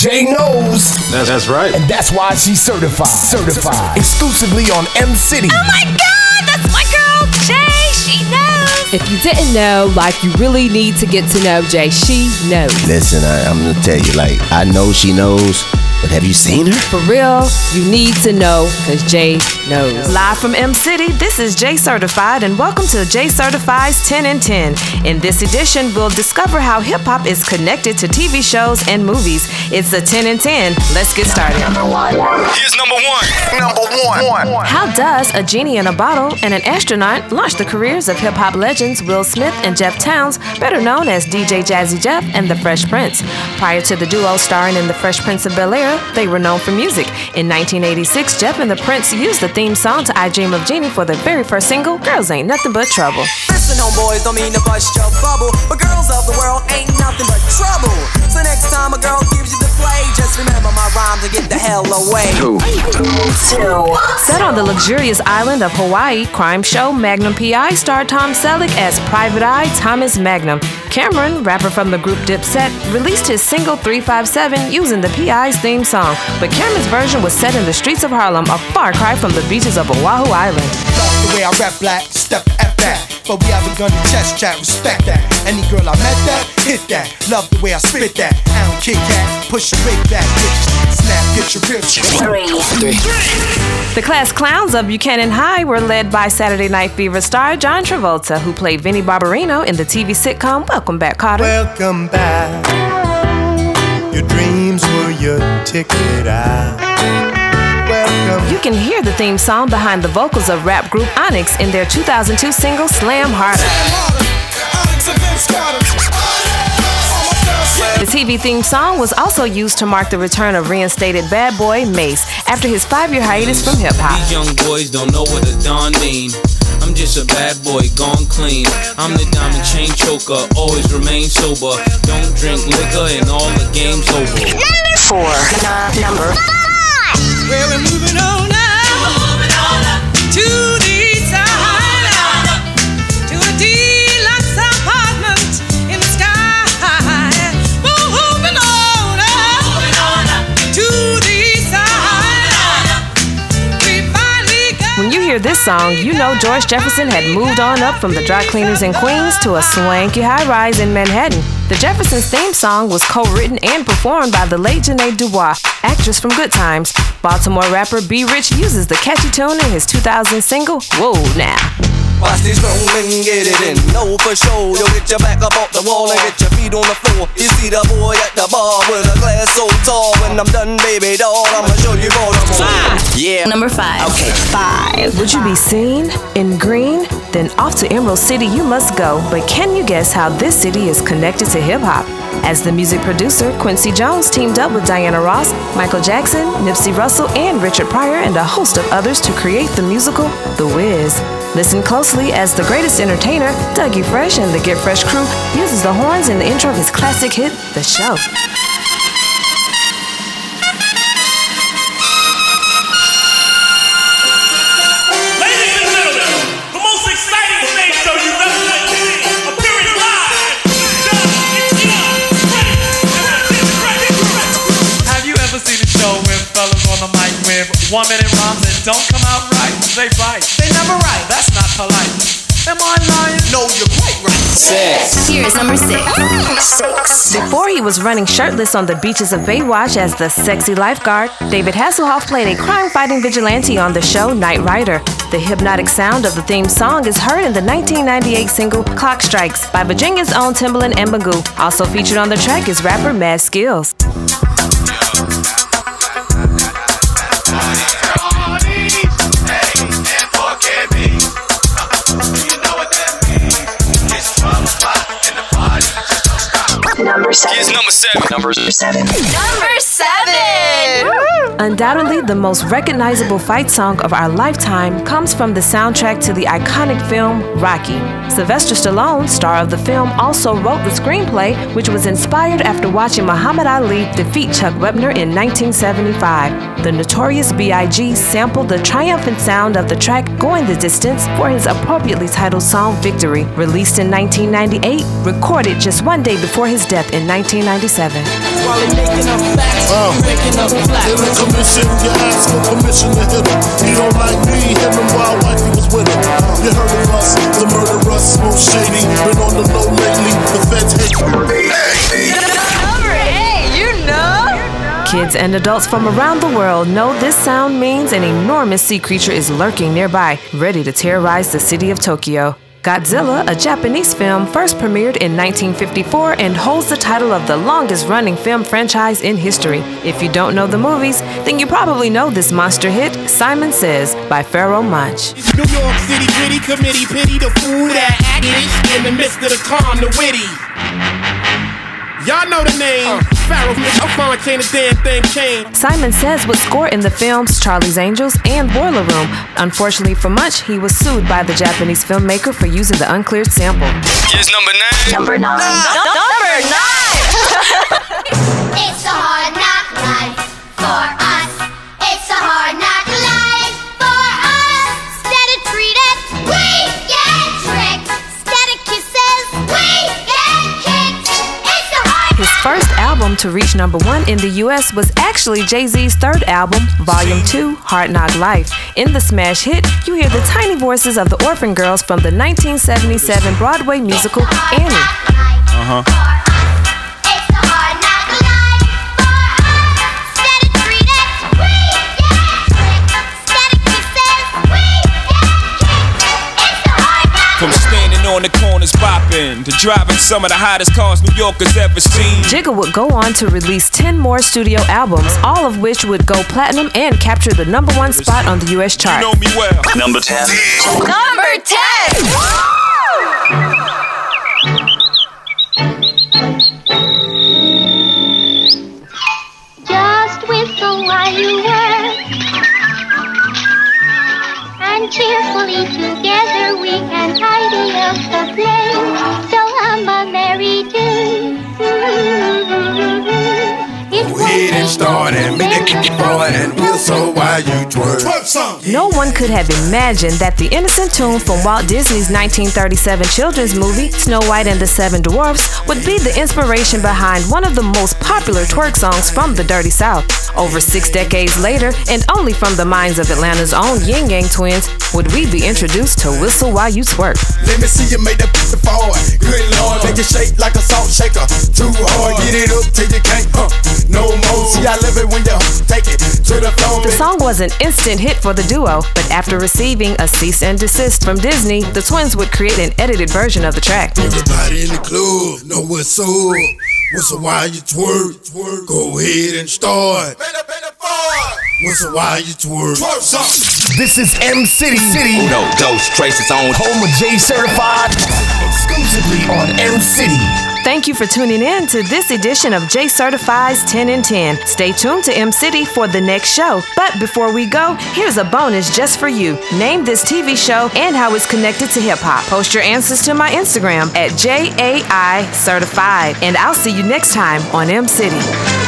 Jay knows. That's, that's right. And that's why she's certified. Certified. Exclusively on M City. Oh my god, that's my girl, Jay. She knows. If you didn't know, like you really need to get to know Jay. She knows. Listen, I, I'm gonna tell you, like, I know she knows, but have you seen her? For real, you need to know because Jay knows. Live from M City, this is Jay Certified, and welcome to Jay Certified's 10 and 10. In this edition, we'll discover how hip hop is connected to TV shows and movies. It's a 10 and 10. Let's get started. Here's number one. Number one. How does a genie in a bottle and an astronaut launch the careers of hip hop legends Will Smith and Jeff Townes, better known as DJ Jazzy Jeff and the Fresh Prince? Prior to the duo starring in The Fresh Prince of Bel Air, they were known for music. In 1986, Jeff and the Prince used the theme song to I Dream of Jeannie for their very first single, Girls Ain't Nothing But Trouble. Listen, homeboys, don't mean to bust your bubble, but girls of the world ain't nothing but trouble. So next time a girl gives you the play, just remember my rhymes and get the hell away. Set on the luxurious island of Hawaii, crime show Magnum PI star Tom Selleck as Private Eye Thomas Magnum. Cam'ron, rapper from the group Dipset, released his single 357 using the PI's theme song, but Cam'ron's version was set in the streets of Harlem, a far cry from the beaches of Oahu Island. Love the way I rap black, step F that. But we haven't done the chest chat, respect that. Any girl I met that, hit that. Love the way I spit that. I don't kick that, push your weight back, bitch. Snap, get your ribs. The class clowns of Buchanan High were led by Saturday Night Fever star John Travolta, who played Vinnie Barbarino in the TV sitcom Welcome Back, Kotter. Welcome back. Your dreams were your ticket out. Welcome. You can hear the theme song behind the vocals of rap group Onyx in their 2002 single Slam Harder. The TV theme song was also used to mark the return of reinstated bad boy Mase after his five year hiatus from hip hop. These young boys don't know what a Don mean. I'm just a bad boy, gone clean. I'm the diamond chain choker, always remain sober. Don't drink liquor and all the game's over. Number four. number song, you know George Jefferson had moved on up from the dry cleaners in Queens to a swanky high rise in Manhattan. The Jeffersons theme song was co written and performed by the late Ja'Net DuBois, actress from Good Times. Baltimore rapper B Rich uses the catchy tune in his 2000 single, Whoa Now. Watch these rolling, get it in. Know for sure. Yo, get your back up off the wall and get your feet on the floor. You see the boy at the bar with a glass so tall. When I'm done, baby doll, I'ma show you more. Yeah. Number five. Okay, five. Would you be seen in green? Then off to Emerald City you must go. But can you guess how this city is connected to hip hop? As the music producer, Quincy Jones teamed up with Diana Ross, Michael Jackson, Nipsey Russell, and Richard Pryor, and a host of others to create the musical The Wiz. Listen closely as the greatest entertainer, Dougie Fresh, and the Get Fresh crew uses the horns in the intro of his classic hit, The Show. Seen a show where fellas on the mic with one minute rhymes that don't come out right? They fight. They never write. That's not polite. Am I lying? No, you're quite right. Six. Here is number six. Six. Before he was running shirtless on the beaches of Baywatch as the sexy lifeguard, David Hasselhoff played a crime fighting vigilante on the show Knight Rider. The hypnotic sound of the theme song is heard in the 1998 single Clock Strikes by Virginia's own Timbaland and Magoo. Also featured on the track is rapper Mad Skillz. Number seven. Number seven. Undoubtedly, the most recognizable fight song of our lifetime comes from the soundtrack to the iconic film Rocky. Sylvester Stallone, star of the film, also wrote the screenplay, which was inspired after watching Muhammad Ali defeat Chuck Wepner in 1975. The notorious B.I.G. sampled the triumphant sound of the track Going the Distance for his appropriately titled song Victory, released in 1998, recorded just one day before his death in 1997. While they making up facts, in the commission, you ask for permission to hit him. He don't like me, hit him while wifey was with him. You heard of us, the murderous, smooth shady. Been on the low lately, the feds hate Hey, you know. Kids and adults from around the world know this sound means an enormous sea creature is lurking nearby, ready to terrorize the city of Tokyo. Godzilla, a Japanese film, first premiered in 1954 and holds the title of the longest running film franchise in history. If you don't know the movies, then you probably know this monster hit, Simon Says, by Pharoahe Monch. New York City gritty committee pity the fool that acted in the midst of the calm, the witty. Y'all know the name. Pharoahe from Fontaine, the damn thing came. Simon Says would score in the films Charlie's Angels and Boiler Room. Unfortunately for Munch, he was sued by the Japanese filmmaker for using the uncleared sample. Here's number nine. Number nine. Number His first album to reach number one in the US was actually Jay Z's third album, Volume 2, Hard Knock Life. In the smash hit, you hear the tiny voices of the orphan girls from the 1977 Broadway musical Annie. Uh huh. Bopping to driving some of the hottest cars New Yorkers ever seen. Jigga would go on to release 10 more studio albums, all of which would go platinum and capture the number one spot on the US chart. You know me well. Number 10. Number 10. Just whistle while you work. And cheerfully together we can tidy up the place. So hum a merry tune. It's Go ahead and start and make kick forward and whistle while you twerk. No one could have imagined that the innocent tune from Walt Disney's 1937 children's movie, Snow White and the Seven Dwarfs, would be the inspiration behind one of the most popular twerk songs from the Dirty South. Over six decades later, and only from the minds of Atlanta's own Ying Yang twins, would we be introduced to Whistle While You Twerk. Let me see you make that pussy forward. Good lord, make it shake like a salt shaker. Too hard, get it up till you can't. No more. See, I love it when you take it to the floor. The song was an instant hit for the duo, but after receiving a cease and desist from Disney, the twins would create an edited version of the track. Everybody in the club know what's up. What's up while you twerk? twerk. Go ahead and start. What's up while you twerk? Twerk song. This is M City City. Uno, dos, traces on. Home of J Certified. Exclusively on M City. Thank you for tuning in to this edition of J Certified's 10 in 10. Stay tuned to M City for the next show. But before we go, here's a bonus just for you. Name this TV show and how it's connected to hip hop. Post your answers to my Instagram at JAI Certified. And I'll see you next time on M City.